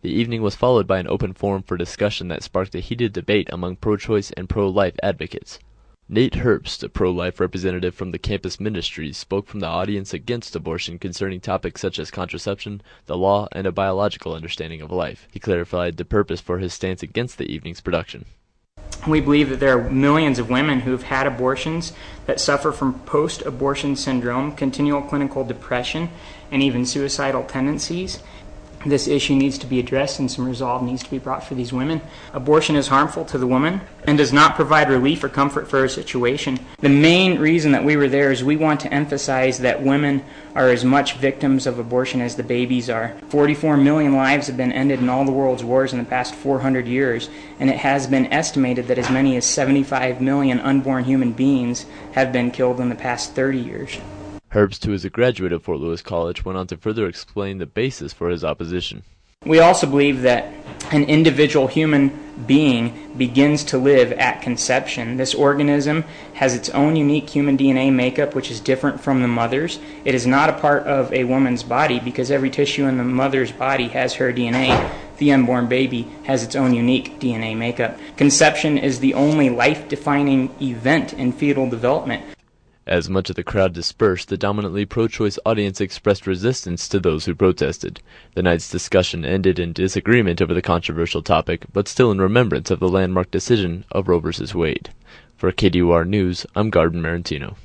The evening was followed by an open forum for discussion that sparked a heated debate among pro-choice and pro-life advocates. Nate Herbst, a pro-life representative from the campus ministries, spoke from the audience against abortion concerning topics such as contraception, the law, and a biological understanding of life. He clarified the purpose for his stance against the evening's production. We believe that there are millions of women who've had abortions that suffer from post abortion syndrome, continual clinical depression, and even suicidal tendencies. This issue needs to be addressed and some resolve needs to be brought for these women. Abortion is harmful to the woman and does not provide relief or comfort for her situation. The main reason that we were there is we want to emphasize that women are as much victims of abortion as the babies are. 44 million lives have been ended in all the world's wars in the past 400 years, and it has been estimated that as many as 75 million unborn human beings have been killed in the past 30 years. Herbst, who is a graduate of Fort Lewis College, went on to further explain the basis for his opposition. We also believe that an individual human being begins to live at conception. This organism has its own unique human DNA makeup, which is different from the mother's. It is not a part of a woman's body because every tissue in the mother's body has her DNA. The unborn baby has its own unique DNA makeup. Conception is the only life defining event in fetal development. As much of the crowd dispersed, the dominantly pro-choice audience expressed resistance to those who protested. The night's discussion ended in disagreement over the controversial topic, but still in remembrance of the landmark decision of Roe v. Wade. For KDUR News, I'm Garden Marantino.